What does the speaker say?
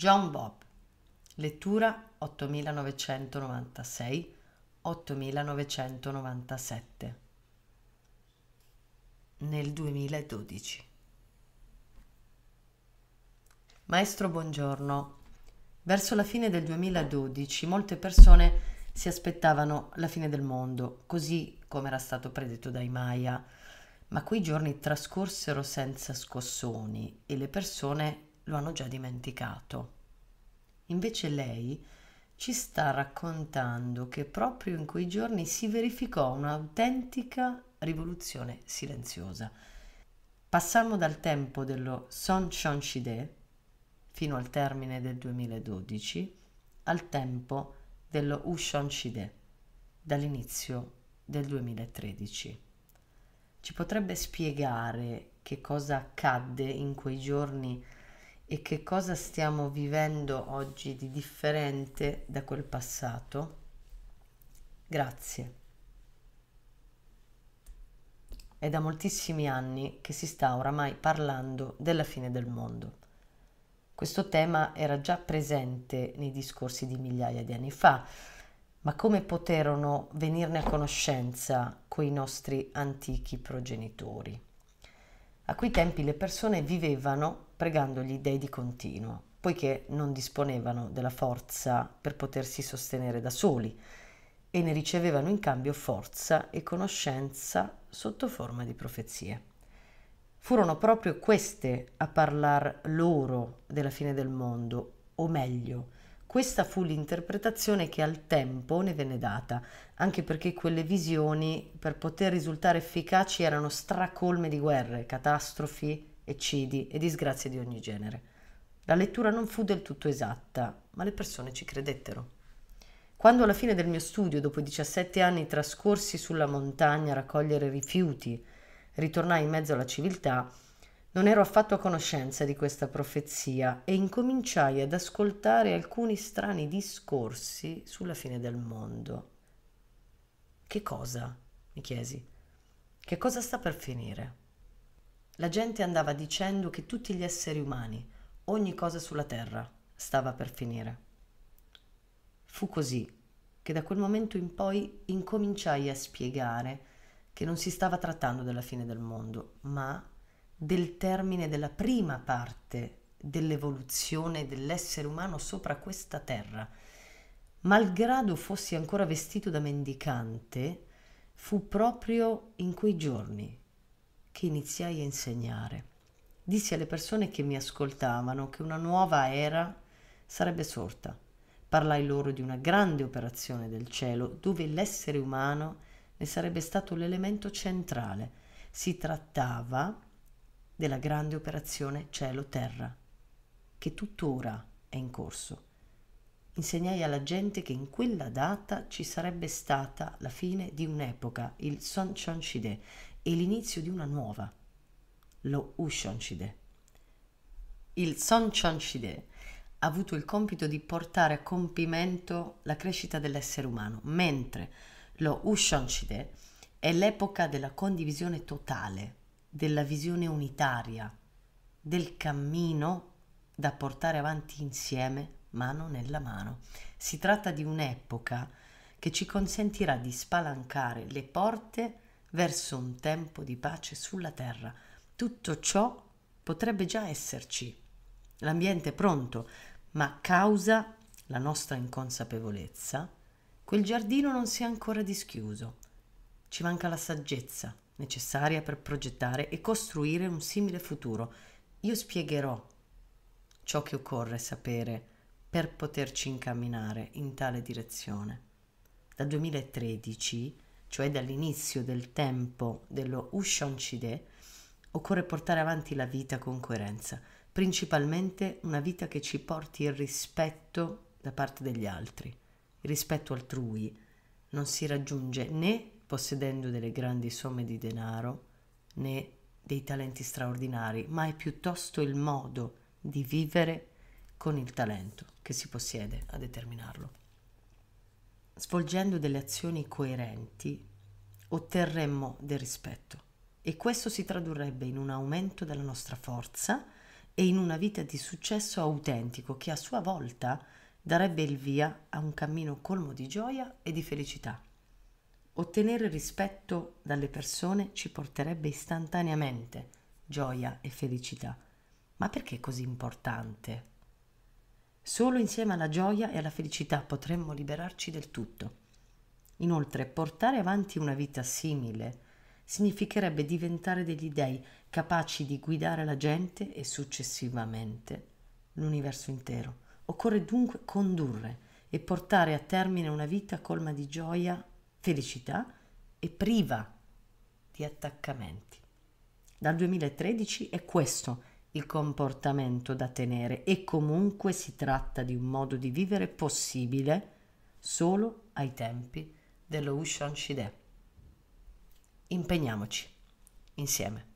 John Bob. Lettura 8996-8997. Nel 2012. Maestro, buongiorno. Verso la fine del 2012 molte persone si aspettavano la fine del mondo, così come era stato predetto dai Maya, ma quei giorni trascorsero senza scossoni e le persone lo hanno già dimenticato. Invece lei ci sta raccontando che proprio in quei giorni si verificò un'autentica rivoluzione silenziosa. Passammo dal tempo dello Son Shonshide fino al termine del 2012 al tempo dello Ushonshide dall'inizio del 2013. Ci potrebbe spiegare che cosa accadde in quei giorni e che cosa stiamo vivendo oggi di differente da quel passato? Grazie. È da moltissimi anni che si sta oramai parlando della fine del mondo. Questo tema era già presente nei discorsi di migliaia di anni fa, ma come poterono venirne a conoscenza quei nostri antichi progenitori? A quei tempi le persone vivevano pregando gli dei di continuo, poiché non disponevano della forza per potersi sostenere da soli e ne ricevevano in cambio forza e conoscenza sotto forma di profezie. Furono proprio queste a parlar loro della fine del mondo, o meglio, questa fu l'interpretazione che al tempo ne venne data, anche perché quelle visioni, per poter risultare efficaci, erano stracolme di guerre, catastrofi, eccidi e disgrazie di ogni genere. La lettura non fu del tutto esatta, ma le persone ci credettero. Quando alla fine del mio studio, dopo 17 anni trascorsi sulla montagna a raccogliere rifiuti, ritornai in mezzo alla civiltà, non ero affatto a conoscenza di questa profezia e incominciai ad ascoltare alcuni strani discorsi sulla fine del mondo. Che cosa? mi chiesi. Che cosa sta per finire? La gente andava dicendo che tutti gli esseri umani, ogni cosa sulla terra, stava per finire. Fu così che da quel momento in poi incominciai a spiegare che non si stava trattando della fine del mondo, ma del termine della prima parte dell'evoluzione dell'essere umano sopra questa terra. Malgrado fossi ancora vestito da mendicante, fu proprio in quei giorni che iniziai a insegnare. Dissi alle persone che mi ascoltavano che una nuova era sarebbe sorta. Parlai loro di una grande operazione del cielo dove l'essere umano ne sarebbe stato l'elemento centrale. Si trattava della grande operazione cielo-terra, che tuttora è in corso. Insegnai alla gente che in quella data ci sarebbe stata la fine di un'epoca, il Sonchonshide, e l'inizio di una nuova, lo Ushonshide. Il Sonchonshide ha avuto il compito di portare a compimento la crescita dell'essere umano, mentre lo Ushonshide è l'epoca della condivisione totale, della visione unitaria, del cammino da portare avanti insieme, mano nella mano. Si tratta di un'epoca che ci consentirà di spalancare le porte verso un tempo di pace sulla terra. Tutto ciò potrebbe già esserci. L'ambiente è pronto, ma causa la nostra inconsapevolezza Quel giardino non si è ancora dischiuso. Ci manca la saggezza necessaria per progettare e costruire un simile futuro. Io spiegherò ciò che occorre sapere per poterci incamminare in tale direzione. Dal 2013, cioè dall'inizio del tempo dello Ushonshide, occorre portare avanti la vita con coerenza, principalmente una vita che ci porti il rispetto da parte degli altri il rispetto altrui non si raggiunge né possedendo delle grandi somme di denaro né dei talenti straordinari, ma è piuttosto il modo di vivere con il talento che si possiede a determinarlo. Svolgendo delle azioni coerenti otterremmo del rispetto e questo si tradurrebbe in un aumento della nostra forza e in una vita di successo autentico che a sua volta darebbe il via a un cammino colmo di gioia e di felicità. Ottenere rispetto dalle persone ci porterebbe istantaneamente gioia e felicità. Ma perché è così importante? Solo insieme alla gioia e alla felicità potremmo liberarci del tutto. Inoltre, portare avanti una vita simile significherebbe diventare degli dei capaci di guidare la gente e successivamente l'universo intero. Occorre dunque condurre e portare a termine una vita colma di gioia, felicità e priva di attaccamenti. Dal 2013 è questo il comportamento da tenere e comunque si tratta di un modo di vivere possibile solo ai tempi dello Ushan Shide. Impegniamoci insieme.